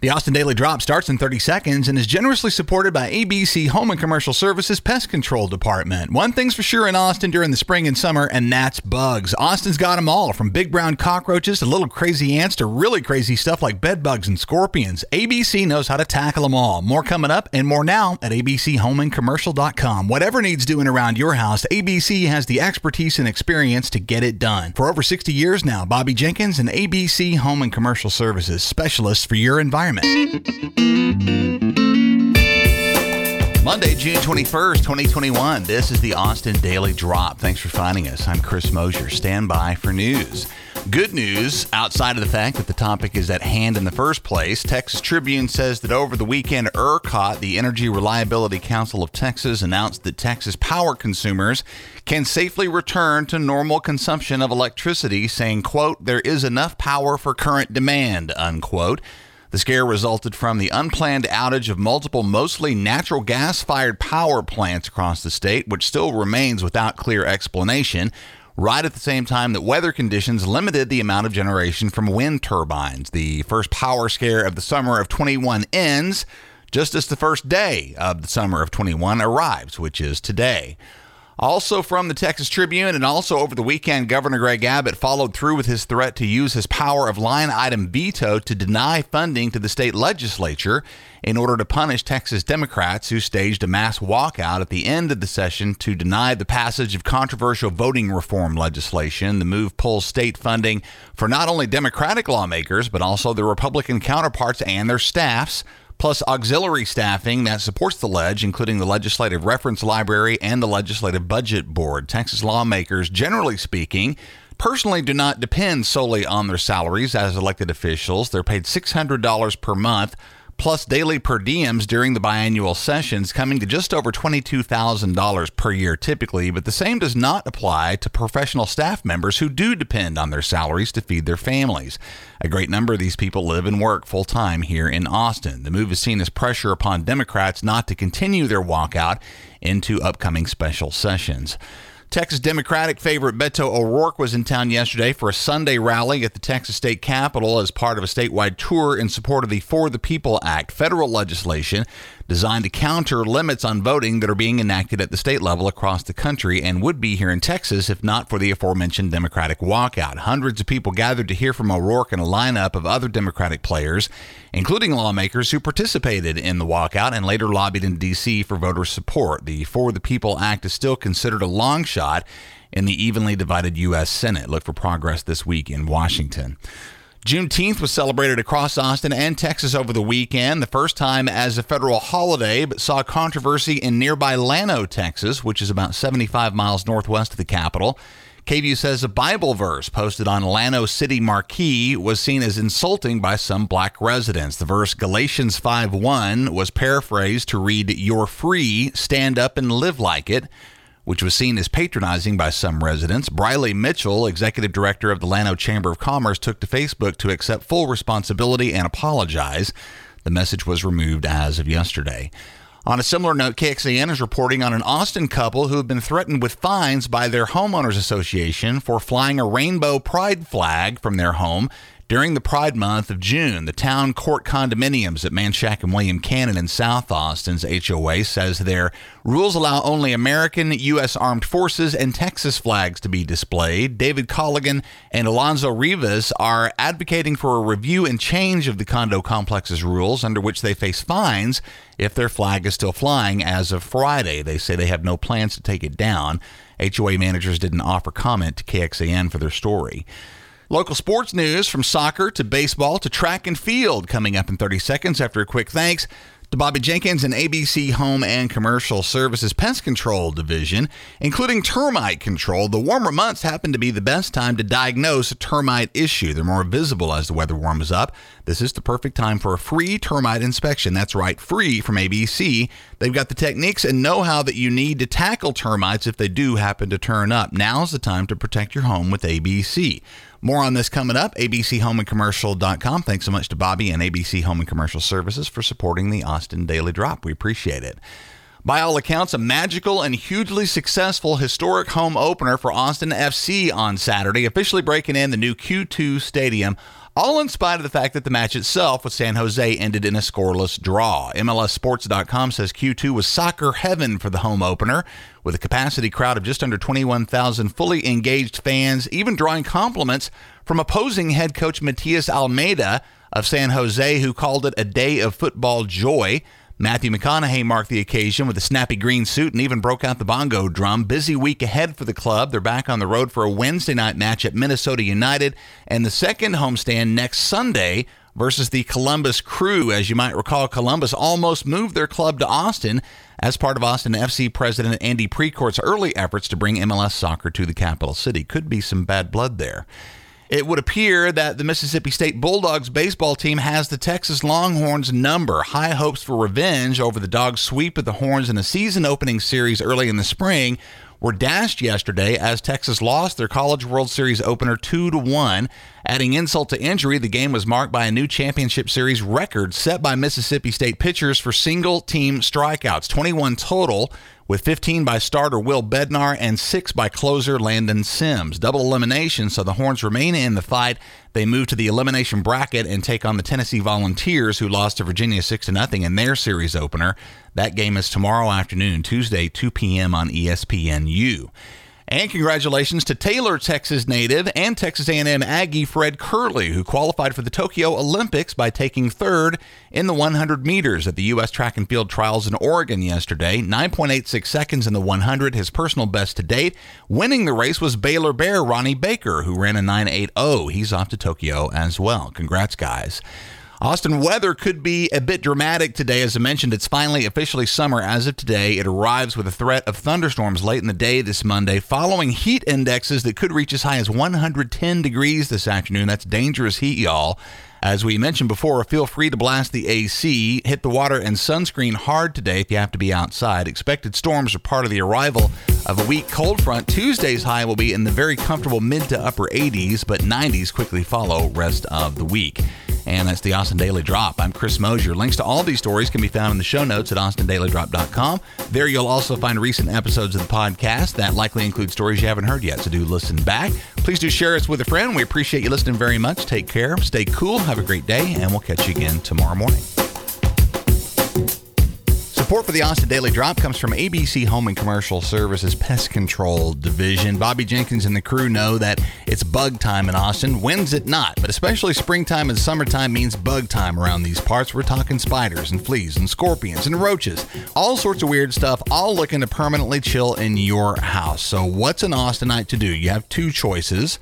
The Austin Daily Drop starts in 30 seconds and is generously supported by ABC Home and Commercial Services Pest Control Department. One thing's for sure in Austin during the spring and summer, and that's bugs. Austin's got them all, from big brown cockroaches to little crazy ants to really crazy stuff like bed bugs and scorpions. ABC knows how to tackle them all. More coming up and more now at abchomeandcommercial.com. Whatever needs doing around your house, ABC has the expertise and experience to get it done. For over 60 years now, Bobby Jenkins and ABC Home and Commercial Services, specialists for your environment Monday, June 21st, 2021. This is the Austin Daily Drop. Thanks for finding us. I'm Chris Mosier. Stand by for news. Good news, outside of the fact that the topic is at hand in the first place, Texas Tribune says that over the weekend, ERCOT, the Energy Reliability Council of Texas, announced that Texas power consumers can safely return to normal consumption of electricity, saying, quote, there is enough power for current demand, unquote. The scare resulted from the unplanned outage of multiple mostly natural gas fired power plants across the state, which still remains without clear explanation, right at the same time that weather conditions limited the amount of generation from wind turbines. The first power scare of the summer of 21 ends just as the first day of the summer of 21 arrives, which is today. Also from the Texas Tribune and also over the weekend, Governor Greg Abbott followed through with his threat to use his power of line item veto to deny funding to the state legislature in order to punish Texas Democrats who staged a mass walkout at the end of the session to deny the passage of controversial voting reform legislation. The move pulls state funding for not only Democratic lawmakers, but also their Republican counterparts and their staffs plus auxiliary staffing that supports the Lege, including the Legislative Reference Library and the Legislative Budget Board. Texas lawmakers, generally speaking, personally do not depend solely on their salaries as elected officials. They're paid $600 per month plus daily per diems during the biannual sessions, coming to just over $22,000 per year typically, but the same does not apply to professional staff members who do depend on their salaries to feed their families. A great number of these people live and work full time here in Austin. The move is seen as pressure upon Democrats not to continue their walkout into upcoming special sessions. Texas Democratic favorite Beto O'Rourke was in town yesterday for a Sunday rally at the Texas State Capitol as part of a statewide tour in support of the For the People Act, federal legislation designed to counter limits on voting that are being enacted at the state level across the country and would be here in Texas if not for the aforementioned Democratic walkout. Hundreds of people gathered to hear from O'Rourke and a lineup of other Democratic players, including lawmakers who participated in the walkout and later lobbied in D.C. for voter support. The For the People Act is still considered a long shot in the evenly divided U.S. Senate. Look for progress this week in Washington. Juneteenth was celebrated across Austin and Texas over the weekend, the first time as a federal holiday, but saw controversy in nearby Llano, Texas, which is about 75 miles northwest of the capital. KVUE says a Bible verse posted on Llano City Marquee was seen as insulting by some black residents. The verse Galatians 5:1 was paraphrased to read, "You're free, stand up and live like it." Which was seen as patronizing by some residents. Briley Mitchell, executive director of the Llano Chamber of Commerce, took to Facebook to accept full responsibility and apologize. The message was removed as of yesterday. On a similar note, KXAN is reporting on an Austin couple who have been threatened with fines by their homeowners association for flying a rainbow pride flag from their home during the Pride Month of June, the town court condominiums at Manchac and William Cannon in South Austin's HOA says their rules allow only American, U.S. Armed Forces, and Texas flags to be displayed. David Colligan and Alonzo Rivas are advocating for a review and change of the condo complex's rules, under which they face fines if their flag is still flying as of Friday. They say they have no plans to take it down. HOA managers didn't offer comment to KXAN for their story. Local sports news from soccer to baseball to track and field coming up in 30 seconds after a quick thanks to Bobby Jenkins and ABC Home and Commercial Services Pest Control Division, including termite control. The warmer months happen to be the best time to diagnose a termite issue. They're more visible as the weather warms up. This is the perfect time for a free termite inspection. That's right, free from ABC. They've got the techniques and know how that you need to tackle termites if they do happen to turn up. Now's the time to protect your home with ABC. More on this coming up. ABCHomeandCommercial.com. Thanks so much to Bobby and ABC Home and Commercial Services for supporting the Austin Daily Drop. We appreciate it. By all accounts, a magical and hugely successful historic home opener for Austin FC on Saturday, officially breaking in the new Q2 Stadium all in spite of the fact that the match itself with San Jose ended in a scoreless draw. MLSSports.com says Q2 was soccer heaven for the home opener, with a capacity crowd of just under 21,000 fully engaged fans, even drawing compliments from opposing head coach Matias Almeyda of San Jose, who called it a day of football joy. Matthew McConaughey marked the occasion with a snappy green suit and even broke out the bongo drum. Busy week ahead for the club. They're back on the road for a Wednesday night match at Minnesota United and the second homestand next Sunday versus the Columbus Crew. As you might recall, Columbus almost moved their club to Austin as part of Austin FC president Andy Precourt's early efforts to bring MLS soccer to the capital city. Could be some bad blood there. It would appear that the Mississippi State Bulldogs baseball team has the Texas Longhorns number. High hopes for revenge over the Dogs' sweep of the Horns in a season opening series early in the spring were dashed yesterday as Texas lost their College World Series opener 2 to 1. Adding insult to injury, the game was marked by a new championship series record set by Mississippi State pitchers for single team strikeouts, 21 total with 15 by starter Will Bednar and 6 by closer Landon Sims. Double elimination, so the Horns remain in the fight. They move to the elimination bracket and take on the Tennessee Volunteers, who lost to Virginia 6 0 in their series opener. That game is tomorrow afternoon, Tuesday, 2 p.m. on ESPNU. And congratulations to Taylor, Texas native, and Texas A&M Aggie Fred Kerley, who qualified for the Tokyo Olympics by taking third in the 100 meters at the U.S. Track and Field Trials in Oregon yesterday. 9.86 seconds in the 100, his personal best to date. Winning the race was Baylor Bear Ronnie Baker, who ran a 9.80. He's off to Tokyo as well. Congrats, guys. Austin weather could be a bit dramatic today. As I mentioned, it's finally officially summer as of today. It arrives with a threat of thunderstorms late in the day this Monday, following heat indexes that could reach as high as 110 degrees this afternoon. That's dangerous heat, y'all. As we mentioned before, feel free to blast the AC, hit the water and sunscreen hard today if you have to be outside. Expected storms are part of the arrival of a weak cold front. Tuesday's high will be in the very comfortable mid to upper 80s, but 90s quickly follow rest of the week. And that's the Austin Daily Drop. I'm Chris Mosier. Links to all these stories can be found in the show notes at austindailydrop.com. There you'll also find recent episodes of the podcast that likely include stories you haven't heard yet, so do listen back. Please do share us with a friend. We appreciate you listening very much. Take care, stay cool, have a great day, and we'll catch you again tomorrow morning. Support for the Austin Daily Drop comes from ABC Home and Commercial Services Pest Control Division. Bobby Jenkins and the crew know that it's bug time in Austin. When's it not? But especially springtime and summertime means bug time around these parts. We're talking spiders and fleas and scorpions and roaches. All sorts of weird stuff, all looking to permanently chill in your house. So, what's an Austinite to do? You have two choices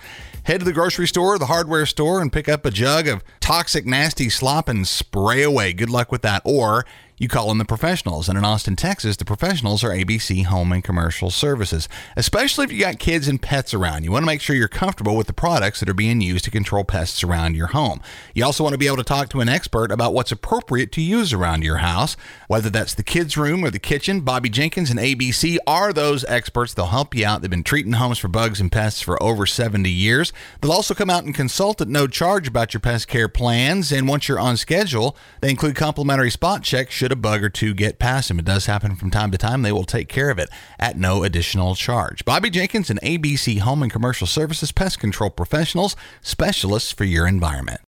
head to the grocery store, the hardware store, and pick up a jug of toxic, nasty slop and spray away. Good luck with that. Or you call in the professionals. And in Austin, Texas, the professionals are ABC Home and Commercial Services. Especially if you got kids and pets around, you want to make sure you're comfortable with the products that are being used to control pests around your home. You also want to be able to talk to an expert about what's appropriate to use around your house, whether that's the kids' room or the kitchen. Bobby Jenkins and ABC are those experts. They'll help you out. They've been treating homes for bugs and pests for over 70 years. They'll also come out and consult at no charge about your pest care plans. And once you're on schedule, they include complimentary spot checks should a bug or two get past them. It does happen from time to time. They will take care of it at no additional charge. Bobby Jenkins and ABC Home and Commercial Services Pest Control Professionals, specialists for your environment.